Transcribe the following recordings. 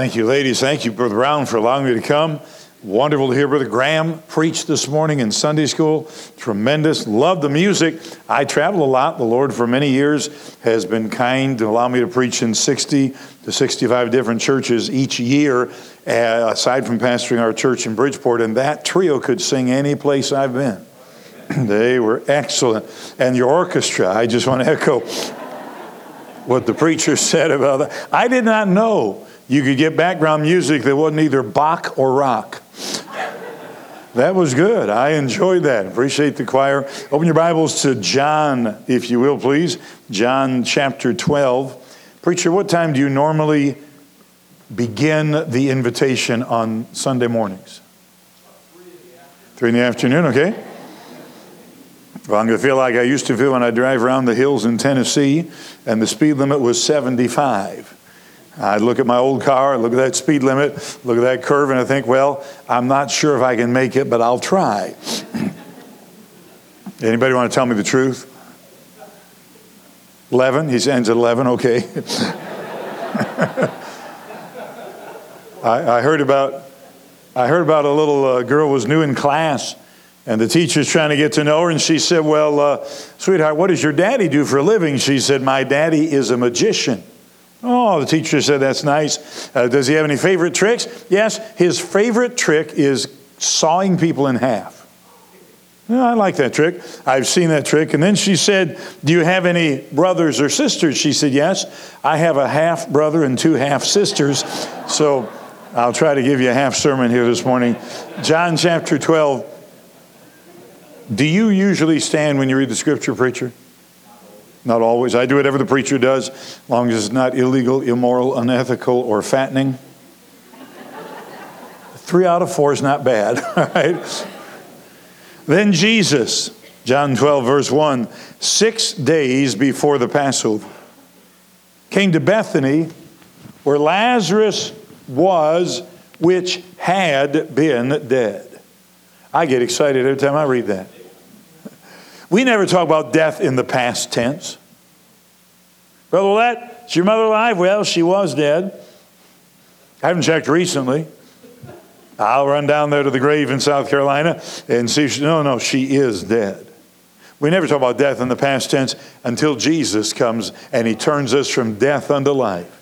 thank you, ladies. Thank you, Brother Brown, for allowing me to come. Wonderful to hear Brother Graham preach this morning in Sunday school. Tremendous. Love the music. I travel a lot. The Lord, for many years, has been kind to allow me to preach in 60 to 65 different churches each year, uh, aside from pastoring our church in Bridgeport. And that trio could sing any place I've been. they were excellent. And your orchestra, I just want to echo what the preacher said about that. I did not know you could get background music that wasn't either Bach or rock. That was good. I enjoyed that. Appreciate the choir. Open your Bibles to John, if you will, please. John chapter 12. Preacher, what time do you normally begin the invitation on Sunday mornings? Three in the afternoon, okay? Well, I'm going to feel like I used to feel when I drive around the hills in Tennessee and the speed limit was 75. I look at my old car, look at that speed limit, look at that curve, and I think, well, I'm not sure if I can make it, but I'll try. Anybody want to tell me the truth? 11? He ends at 11, okay. I, I, heard about I heard about a little uh, girl was new in class, and the teacher's trying to get to know her, and she said, "Well, uh, sweetheart, what does your daddy do for a living?" She said, "My daddy is a magician." Oh, the teacher said, That's nice. Uh, does he have any favorite tricks? Yes, his favorite trick is sawing people in half. Yeah, I like that trick. I've seen that trick. And then she said, Do you have any brothers or sisters? She said, Yes. I have a half brother and two half sisters. So I'll try to give you a half sermon here this morning. John chapter 12. Do you usually stand when you read the scripture, preacher? Not always. I do whatever the preacher does, as long as it's not illegal, immoral, unethical, or fattening. Three out of four is not bad, all right? Then Jesus, John 12, verse 1, six days before the Passover, came to Bethany where Lazarus was, which had been dead. I get excited every time I read that. We never talk about death in the past tense. Brother Willett, is your mother alive? Well, she was dead. I haven't checked recently. I'll run down there to the grave in South Carolina and see. She, no, no, she is dead. We never talk about death in the past tense until Jesus comes and he turns us from death unto life.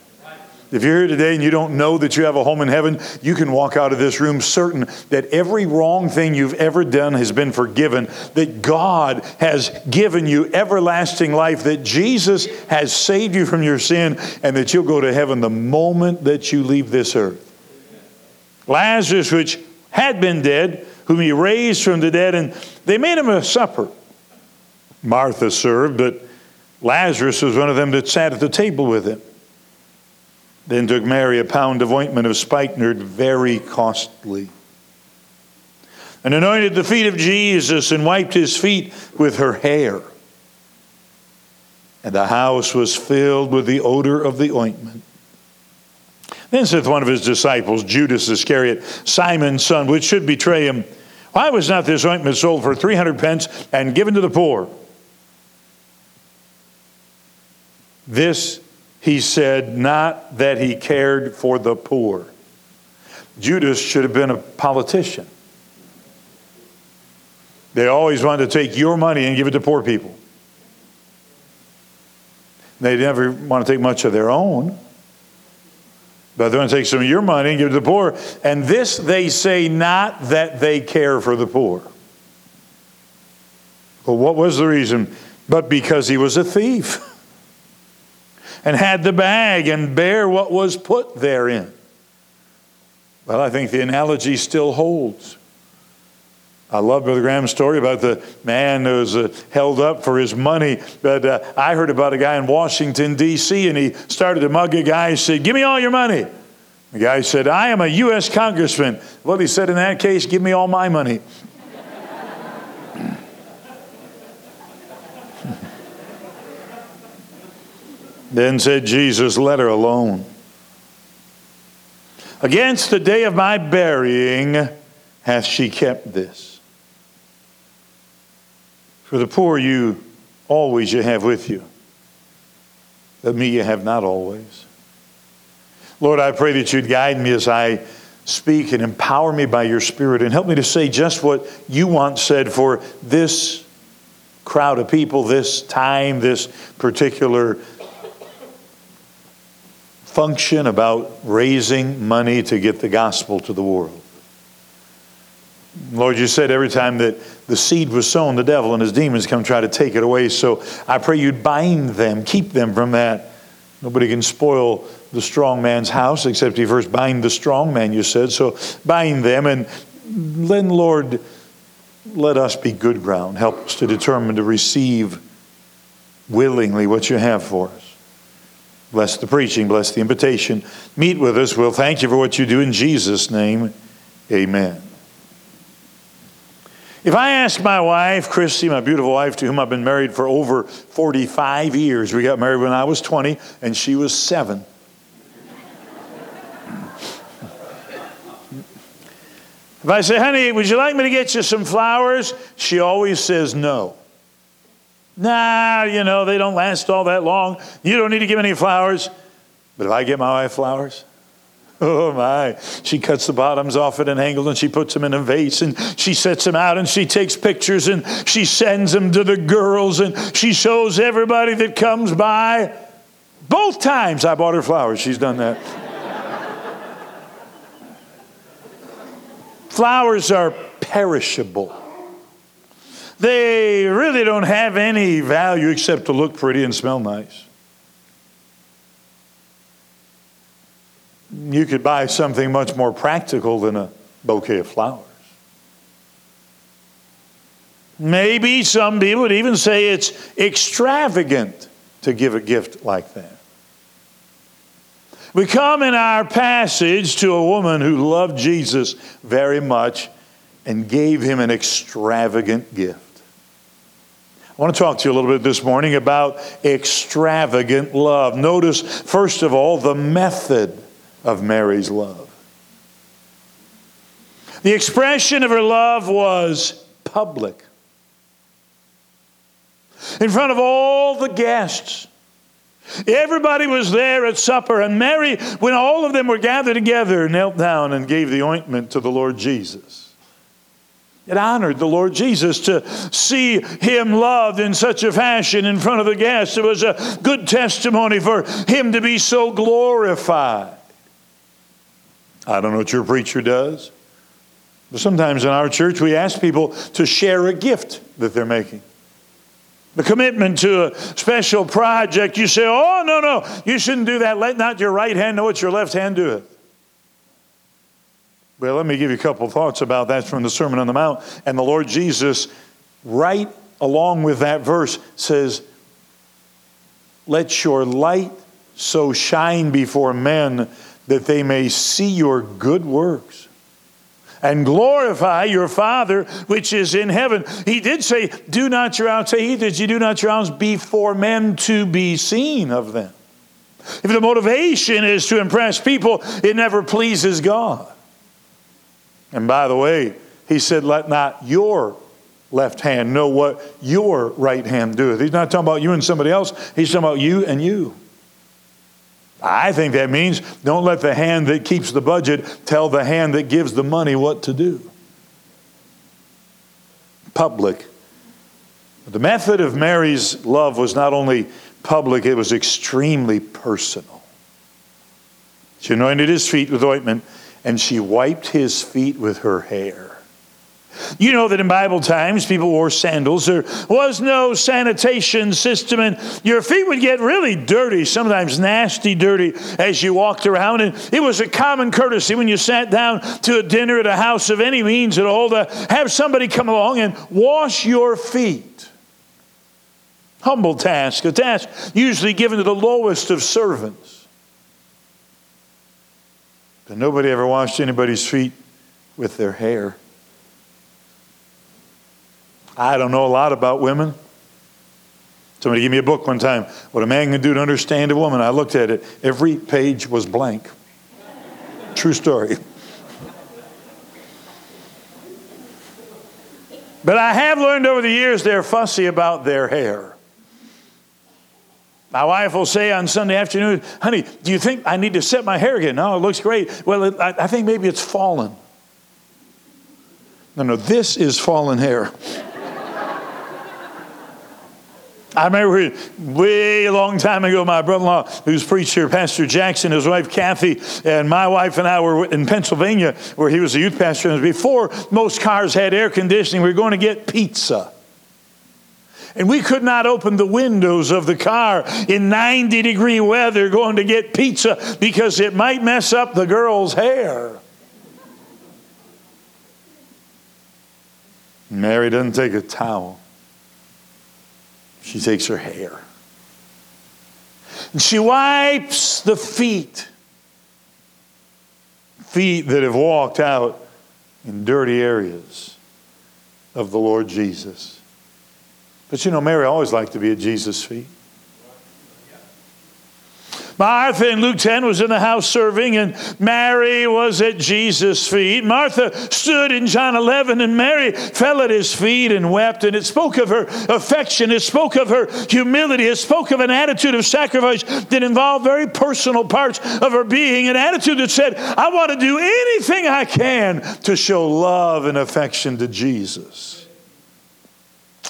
If you're here today and you don't know that you have a home in heaven, you can walk out of this room certain that every wrong thing you've ever done has been forgiven, that God has given you everlasting life, that Jesus has saved you from your sin, and that you'll go to heaven the moment that you leave this earth. Lazarus, which had been dead, whom he raised from the dead, and they made him a supper. Martha served, but Lazarus was one of them that sat at the table with him. Then took Mary a pound of ointment of spikenard, very costly, and anointed the feet of Jesus and wiped his feet with her hair. And the house was filled with the odor of the ointment. Then saith one of his disciples, Judas Iscariot, Simon's son, which should betray him, Why was not this ointment sold for 300 pence and given to the poor? This he said, not that he cared for the poor. Judas should have been a politician. They always wanted to take your money and give it to poor people. They never want to take much of their own. But they want to take some of your money and give it to the poor. And this they say not that they care for the poor. Well, what was the reason? But because he was a thief and had the bag and bear what was put therein. Well, I think the analogy still holds. I love Brother Graham's story about the man who was uh, held up for his money. But uh, I heard about a guy in Washington, D.C., and he started to mug a guy and said, Give me all your money. The guy said, I am a U.S. congressman. Well, he said, In that case, give me all my money. Then said Jesus, Let her alone. Against the day of my burying hath she kept this. For the poor you always you have with you, but me you have not always. Lord, I pray that you'd guide me as I speak and empower me by your Spirit and help me to say just what you want said for this crowd of people, this time, this particular function about raising money to get the gospel to the world. Lord, you said every time that the seed was sown, the devil and his demons come try to take it away. So I pray you'd bind them, keep them from that. Nobody can spoil the strong man's house except he first bind the strong man, you said. So bind them and then, Lord, let us be good ground. Help us to determine to receive willingly what you have for us. Bless the preaching, bless the invitation. Meet with us. We'll thank you for what you do in Jesus' name. Amen. If I ask my wife, Christy, my beautiful wife, to whom I've been married for over 45 years, we got married when I was 20 and she was seven. If I say, honey, would you like me to get you some flowers? She always says no. Nah, you know, they don't last all that long. You don't need to give any flowers. But if I get my wife flowers, oh my, she cuts the bottoms off it and angles and she puts them in a vase and she sets them out and she takes pictures and she sends them to the girls and she shows everybody that comes by. Both times I bought her flowers, she's done that. Flowers are perishable. They really don't have any value except to look pretty and smell nice. You could buy something much more practical than a bouquet of flowers. Maybe some people would even say it's extravagant to give a gift like that. We come in our passage to a woman who loved Jesus very much and gave him an extravagant gift. I want to talk to you a little bit this morning about extravagant love. Notice, first of all, the method of Mary's love. The expression of her love was public. In front of all the guests, Everybody was there at supper, and Mary, when all of them were gathered together, knelt down and gave the ointment to the Lord Jesus. It honored the Lord Jesus to see him loved in such a fashion in front of the guests. It was a good testimony for him to be so glorified. I don't know what your preacher does, but sometimes in our church we ask people to share a gift that they're making the commitment to a special project, you say, oh, no, no, you shouldn't do that. Let not your right hand know what your left hand doeth. Well, let me give you a couple thoughts about that from the Sermon on the Mount. And the Lord Jesus, right along with that verse, says, Let your light so shine before men that they may see your good works and glorify your Father which is in heaven. He did say, Do not your alms, say that you do not your alms before men to be seen of them. If the motivation is to impress people, it never pleases God. And by the way, he said, Let not your left hand know what your right hand doeth. He's not talking about you and somebody else, he's talking about you and you. I think that means don't let the hand that keeps the budget tell the hand that gives the money what to do. Public. The method of Mary's love was not only public, it was extremely personal. She anointed his feet with ointment and she wiped his feet with her hair. You know that in Bible times, people wore sandals. There was no sanitation system, and your feet would get really dirty, sometimes nasty dirty, as you walked around. And it was a common courtesy when you sat down to a dinner at a house of any means at all to have somebody come along and wash your feet. Humble task, a task usually given to the lowest of servants. But nobody ever washed anybody's feet with their hair. I don't know a lot about women. Somebody gave me a book one time, What a Man Can Do to Understand a Woman. I looked at it, every page was blank. True story. But I have learned over the years they're fussy about their hair. My wife will say on Sunday afternoon, honey, do you think I need to set my hair again? No, it looks great. Well, I, I think maybe it's fallen. No, no, this is fallen hair. I remember way a long time ago, my brother in law, who's preacher, Pastor Jackson, his wife Kathy, and my wife and I were in Pennsylvania where he was a youth pastor. And before most cars had air conditioning, we were going to get pizza. And we could not open the windows of the car in 90 degree weather going to get pizza because it might mess up the girl's hair. Mary doesn't take a towel. She takes her hair. And she wipes the feet. Feet that have walked out in dirty areas of the Lord Jesus. But you know, Mary always liked to be at Jesus' feet. Martha in Luke 10 was in the house serving, and Mary was at Jesus' feet. Martha stood in John 11, and Mary fell at his feet and wept. And it spoke of her affection, it spoke of her humility, it spoke of an attitude of sacrifice that involved very personal parts of her being, an attitude that said, I want to do anything I can to show love and affection to Jesus.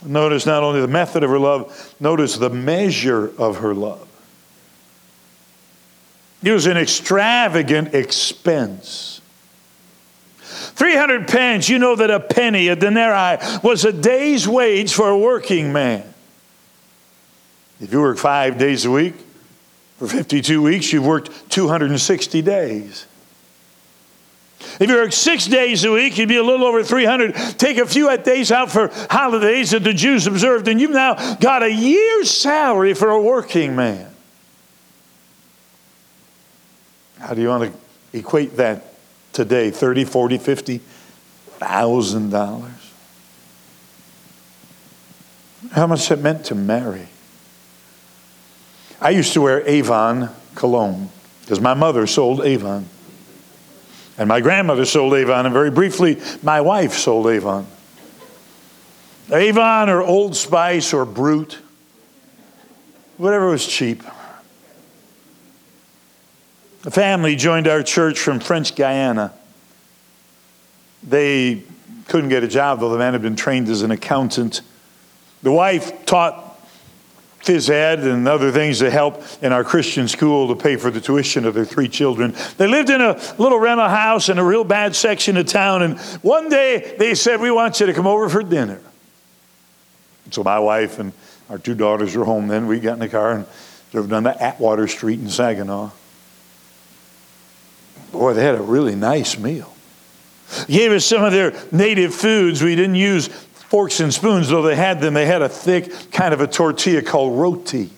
Notice not only the method of her love, notice the measure of her love. It was an extravagant expense. 300 pence, you know that a penny, a denarii, was a day's wage for a working man. If you work five days a week, for 52 weeks, you've worked 260 days. If you work six days a week, you'd be a little over 300. Take a few days out for holidays that the Jews observed, and you've now got a year's salary for a working man. How do you want to equate that today? 30, 40, 50 thousand dollars. How much it meant to Mary. I used to wear Avon cologne because my mother sold Avon. And my grandmother sold Avon, and very briefly, my wife sold Avon. Avon or Old Spice or Brut, whatever was cheap. A family joined our church from French Guiana. They couldn't get a job, though the man had been trained as an accountant. The wife taught phys ed and other things to help in our Christian school to pay for the tuition of their three children. They lived in a little rental house in a real bad section of town, and one day they said, We want you to come over for dinner. So my wife and our two daughters were home then. We got in the car and drove down to Atwater Street in Saginaw. Boy, they had a really nice meal. Gave us some of their native foods. We didn't use forks and spoons, though they had them. They had a thick kind of a tortilla called roti.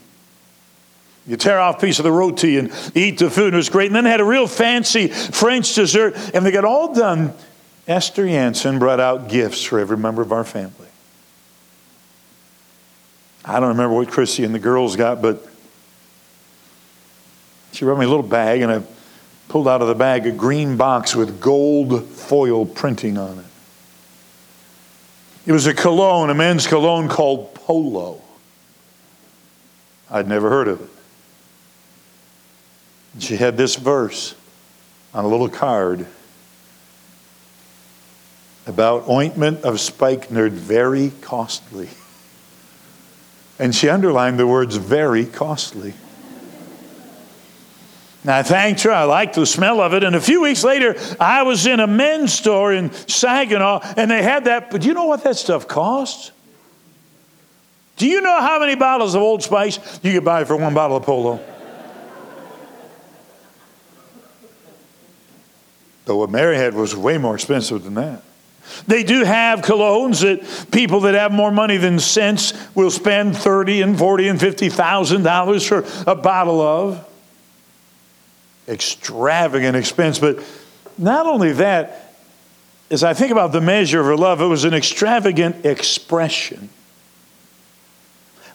You tear off a piece of the roti and eat the food. It was great. And then they had a real fancy French dessert. And they got all done. Esther Jansen brought out gifts for every member of our family. I don't remember what Chrissy and the girls got, but she brought me a little bag, and I pulled out of the bag a green box with gold foil printing on it. It was a cologne, a men's cologne called Polo. I'd never heard of it. And she had this verse on a little card about ointment of spikenard, very costly. And she underlined the words very costly. And I thanked her. I liked the smell of it. And a few weeks later, I was in a men's store in Saginaw, and they had that. But do you know what that stuff costs? Do you know how many bottles of Old Spice you could buy for one bottle of Polo? But what Mary had was way more expensive than that. They do have colognes that people that have more money than sense will spend thirty and forty and fifty thousand dollars for a bottle of extravagant expense. But not only that, as I think about the measure of her love, it was an extravagant expression.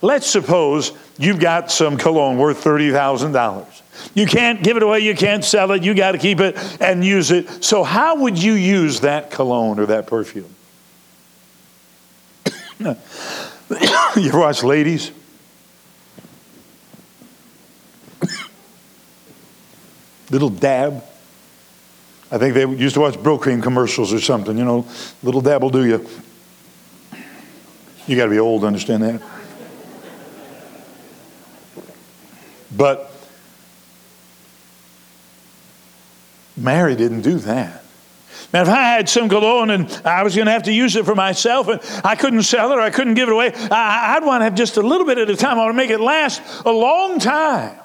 Let's suppose you've got some cologne worth $30,000. You can't give it away, you can't sell it, you got to keep it and use it. So, how would you use that cologne or that perfume? you watch ladies? Little dab. I think they used to watch Brylcreem commercials or something, you know. Little dab will do you. You got to be old to understand that. But Mary didn't do that. Now, if I had some cologne and I was going to have to use it for myself and I couldn't sell it or I couldn't give it away, I, would want to have just a little bit at a time. I want to make it last a long time.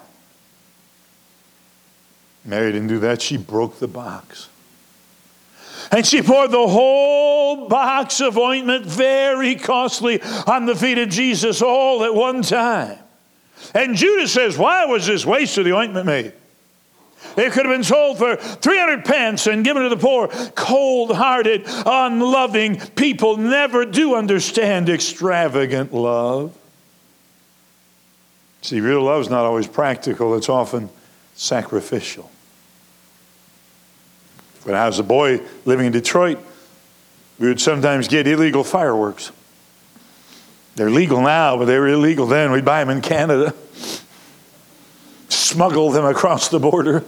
Mary didn't do that. She broke the box. And she poured the whole box of ointment, very costly, on the feet of Jesus all at one time. And Judas says, Why was this waste of the ointment made? It could have been sold for 300 pence and given to the poor. Cold hearted, unloving people never do understand extravagant love. See, real love is not always practical, it's often sacrificial. When I was a boy living in Detroit, we would sometimes get illegal fireworks. They're legal now, but they were illegal then. We'd buy them in Canada smuggle them across the border.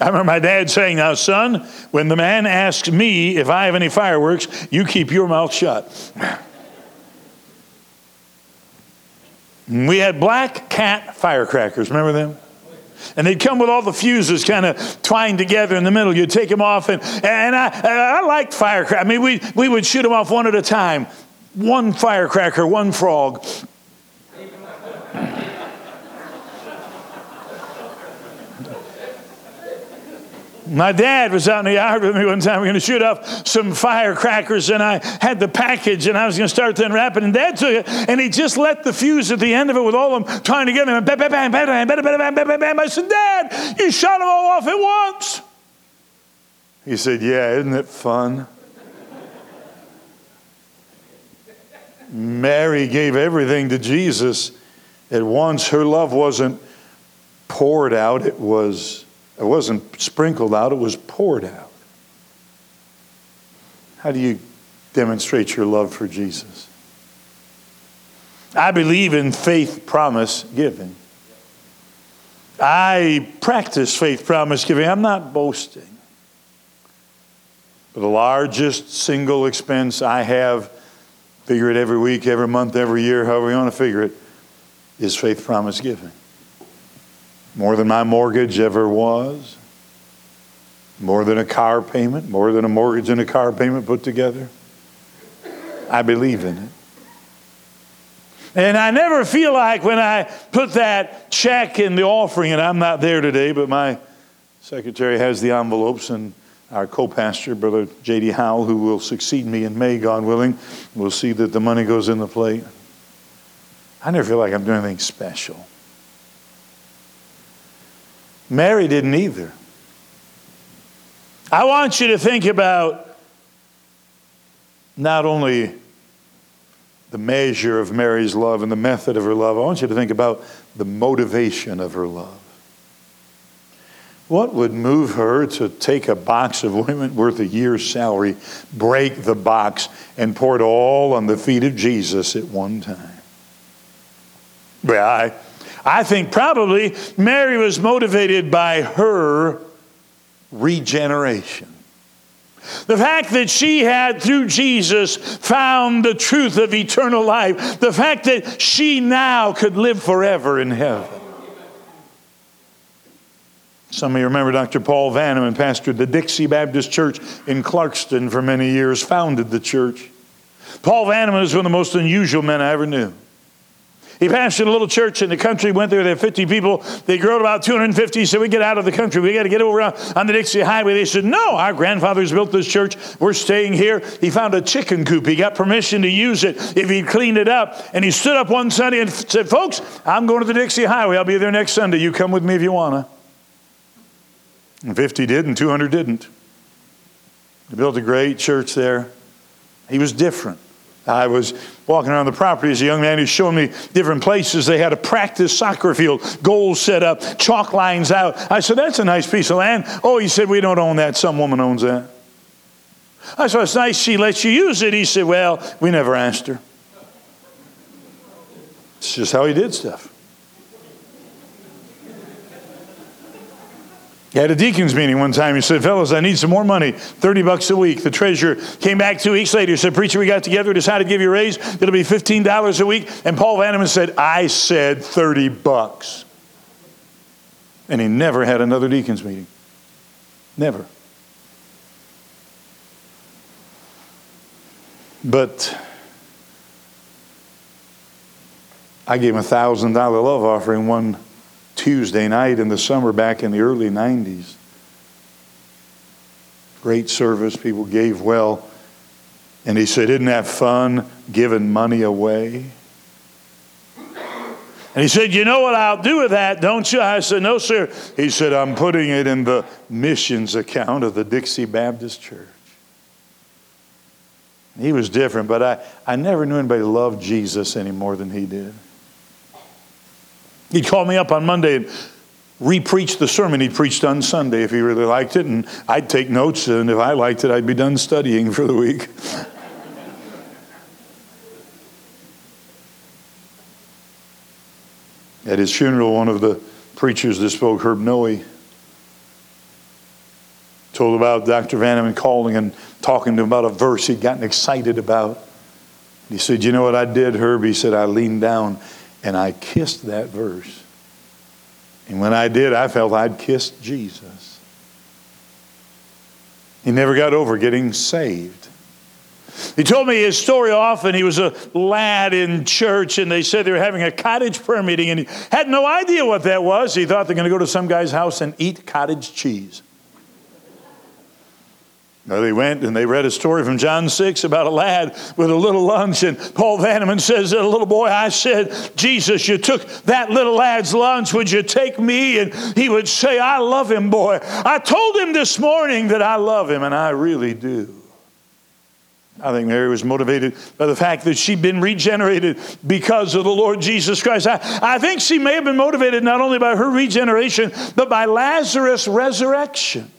I remember my dad saying, Now, son, when the man asks me if I have any fireworks, you keep your mouth shut. We had black cat firecrackers, remember them? And they'd come with all the fuses kind of twined together in the middle. You'd take them off, and, and I, I liked firecrackers. I mean, we, we would shoot them off one at a time. One firecracker, one frog. My dad was out in the yard with me one time. We were going to shoot off some firecrackers, and I had the package, and I was going to start to unwrap it. And Dad took it, and he just let the fuse at the end of it with all of them trying to get them. Bam, bam, bam, bam, bam, bam, bam, bam, bam, bam. I said, Dad, you shot them all off at once. He said, Yeah, isn't it fun? Mary gave everything to Jesus at once. Her love wasn't poured out, it was it wasn't sprinkled out, it was poured out. How do you demonstrate your love for Jesus? I believe in faith promise giving. I practice faith promise giving. I'm not boasting. But the largest single expense I have, figure it every week, every month, every year, however you want to figure it, is faith promise giving more than my mortgage ever was, more than a car payment, more than a mortgage and a car payment put together. I believe in it. And I never feel like when I put that check in the offering, and I'm not there today, but my secretary has the envelopes, and our co pastor, Brother J.D. Howell, who will succeed me in May, God willing, will see that the money goes in the plate. I never feel like I'm doing anything special. Mary didn't either. I want you to think about not only the measure of Mary's love and the method of her love, I want you to think about the motivation of her love. What would move her to take a box of ointment worth a year's salary, break the box, and pour it all on the feet of Jesus at one time? Well, I, I think probably Mary was motivated by her regeneration. The fact that she had, through Jesus, found the truth of eternal life. The fact that she now could live forever in heaven. Some of you remember Dr. Paul Vanneman pastored the Dixie Baptist Church in Clarkston for many years, founded the church. Paul Vanneman was one of the most unusual men I ever knew. He pastored a little church in the country, went there, there had 50 people. They grew to about 250. He said, We get out of the country. We got to get over on the Dixie Highway. They said, No, our grandfathers built this church. We're staying here. He found a chicken coop. He got permission to use it if he cleaned it up. And he stood up one Sunday and said, Folks, I'm going to the Dixie Highway. I'll be there next Sunday. You come with me if you want to. And 50 did, and 200 didn't. He built a great church there. He was different. I was walking around the property as a young man who's showing me different places. They had a practice soccer field, goals set up, chalk lines out. I said, That's a nice piece of land. Oh, he said, We don't own that. Some woman owns that. I said, It's nice she lets you use it. He said, Well, we never asked her. It's just how he did stuff. He had a deacon's meeting one time. He said, Fellas, I need some more money, 30 bucks a week. The treasurer came back two weeks later. He said, Preacher, we got together, decided to give you a raise. It'll be $15 a week. And Paul Vanneman said, I said 30 bucks. And he never had another deacon's meeting. Never. But I gave him a $1,000 love offering one Tuesday night in the summer back in the early 90s. Great service, people gave well. And he said, Isn't that fun giving money away? And he said, You know what I'll do with that, don't you? I said, No, sir. He said, I'm putting it in the missions account of the Dixie Baptist Church. He was different, but I, I never knew anybody loved Jesus any more than he did. He'd call me up on Monday and repreach the sermon he preached on Sunday if he really liked it, and I'd take notes, and if I liked it, I'd be done studying for the week. At his funeral, one of the preachers that spoke, Herb Noe, told about Dr. Vanneman calling and talking to him about a verse he'd gotten excited about. He said, You know what I did, Herb? He said, I leaned down and I kissed that verse. And when I did, I felt I'd kissed Jesus. He never got over getting saved. He told me his story often. He was a lad in church, and they said they were having a cottage prayer meeting, and he had no idea what that was. He thought they're going to go to some guy's house and eat cottage cheese. Now they went and they read a story from John 6 about a lad with a little lunch. And Paul Vanneman says that a little boy, I said, Jesus, you took that little lad's lunch. Would you take me? And he would say, I love him, boy. I told him this morning that I love him, and I really do. I think Mary was motivated by the fact that she'd been regenerated because of the Lord Jesus Christ. I, I think she may have been motivated not only by her regeneration, but by Lazarus' resurrection.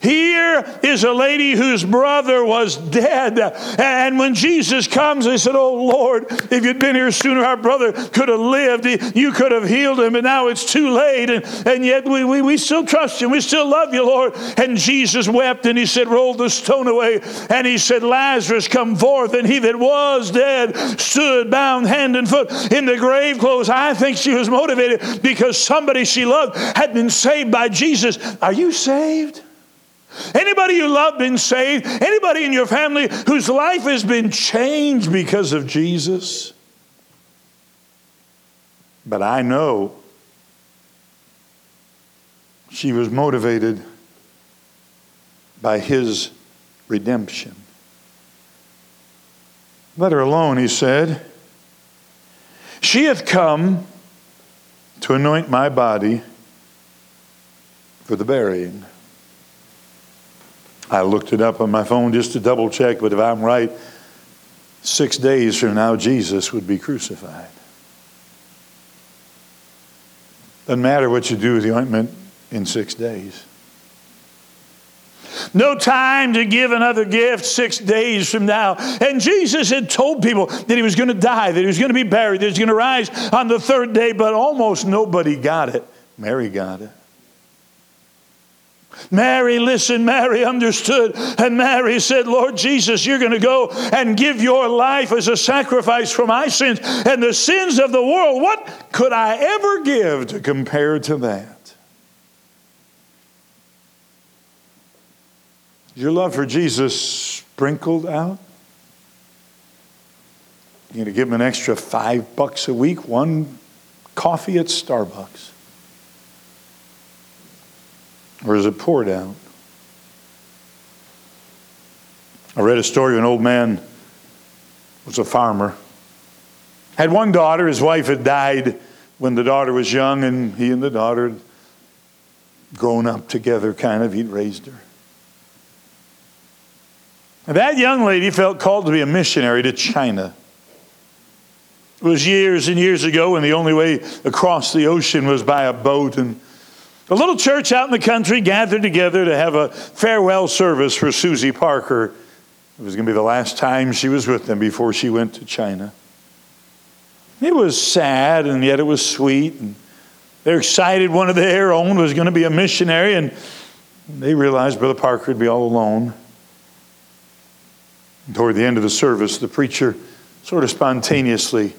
Here is a lady whose brother was dead. And when Jesus comes, they said, Oh Lord, if you'd been here sooner, our brother could have lived. You could have healed him, and now it's too late. And, and yet we, we, we still trust you. We still love you, Lord. And Jesus wept and he said, Roll the stone away. And he said, Lazarus, come forth. And he that was dead stood bound hand and foot in the grave clothes. I think she was motivated because somebody she loved had been saved by Jesus. Are you saved? Anybody you love been saved? Anybody in your family whose life has been changed because of Jesus? But I know she was motivated by his redemption. Let her alone, he said. She hath come to anoint my body for the burying. I looked it up on my phone just to double check, but if I'm right, six days from now, Jesus would be crucified. Doesn't matter what you do with the ointment in six days. No time to give another gift six days from now. And Jesus had told people that he was going to die, that he was going to be buried, that he was going to rise on the third day, but almost nobody got it. Mary got it. Mary listened, Mary understood, and Mary said, Lord Jesus, you're going to go and give your life as a sacrifice for my sins and the sins of the world. What could I ever give to compare to that? Your love for Jesus sprinkled out? You're going to give him an extra five bucks a week, one coffee at Starbucks. Or is it poured out? I read a story of an old man was a farmer. Had one daughter, his wife had died when the daughter was young, and he and the daughter had grown up together, kind of. He'd raised her. And that young lady felt called to be a missionary to China. It was years and years ago when the only way across the ocean was by a boat, and a little church out in the country gathered together to have a farewell service for Susie Parker. It was going to be the last time she was with them before she went to China. It was sad, and yet it was sweet. And They're excited one of their own was going to be a missionary, and they realized Brother Parker would be all alone. Toward the end of the service, the preacher sort of spontaneously,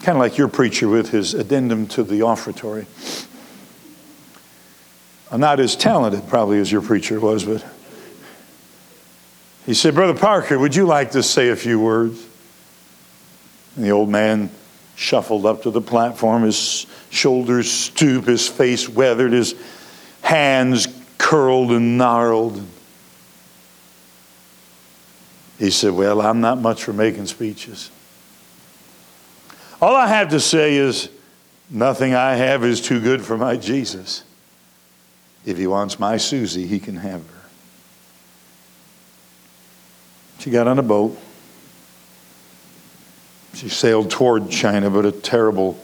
kind of like your preacher with his addendum to the offertory. Not as talented, probably, as your preacher was, but he said, Brother Parker, would you like to say a few words? And the old man shuffled up to the platform, his shoulders stooped, his face weathered, his hands curled and gnarled. He said, Well, I'm not much for making speeches. All I have to say is, nothing I have is too good for my Jesus. If he wants my Susie, he can have her. She got on a boat. She sailed toward China, but a terrible,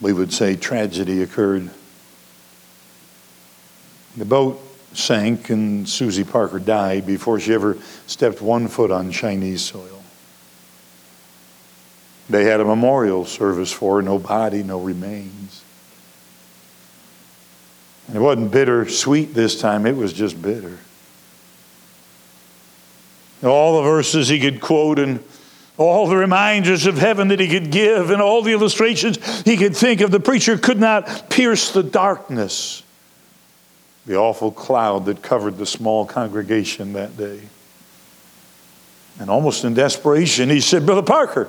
we would say, tragedy occurred. The boat sank, and Susie Parker died before she ever stepped one foot on Chinese soil. They had a memorial service for her, no body, no remains. And it wasn't bitter sweet this time, it was just bitter. All the verses he could quote and all the reminders of heaven that he could give and all the illustrations he could think of, the preacher could not pierce the darkness, the awful cloud that covered the small congregation that day. And almost in desperation, he said, Brother Parker,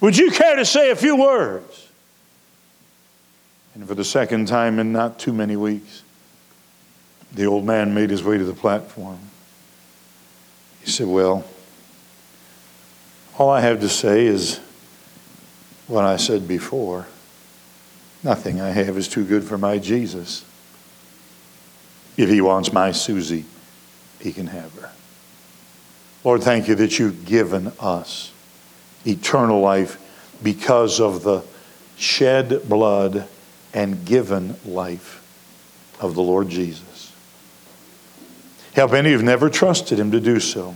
would you care to say a few words? And for the second time in not too many weeks, the old man made his way to the platform. He said, Well, all I have to say is what I said before. Nothing I have is too good for my Jesus. If he wants my Susie, he can have her. Lord, thank you that you've given us eternal life because of the shed blood and given life of the Lord Jesus. Help any who've never trusted him to do so.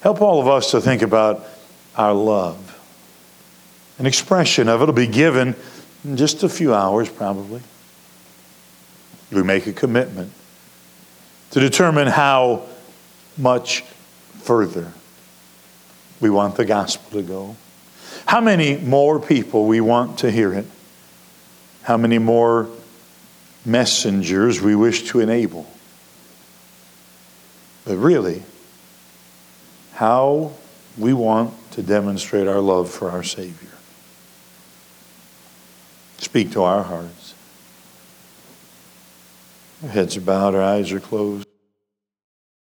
Help all of us to think about our love. An expression of it will be given in just a few hours, probably. We make a commitment to determine how much further we want the gospel to go. How many more people we want to hear it. How many more messengers we wish to enable. But really, how we want to demonstrate our love for our Savior. Speak to our hearts. Our heads are bowed, our eyes are closed.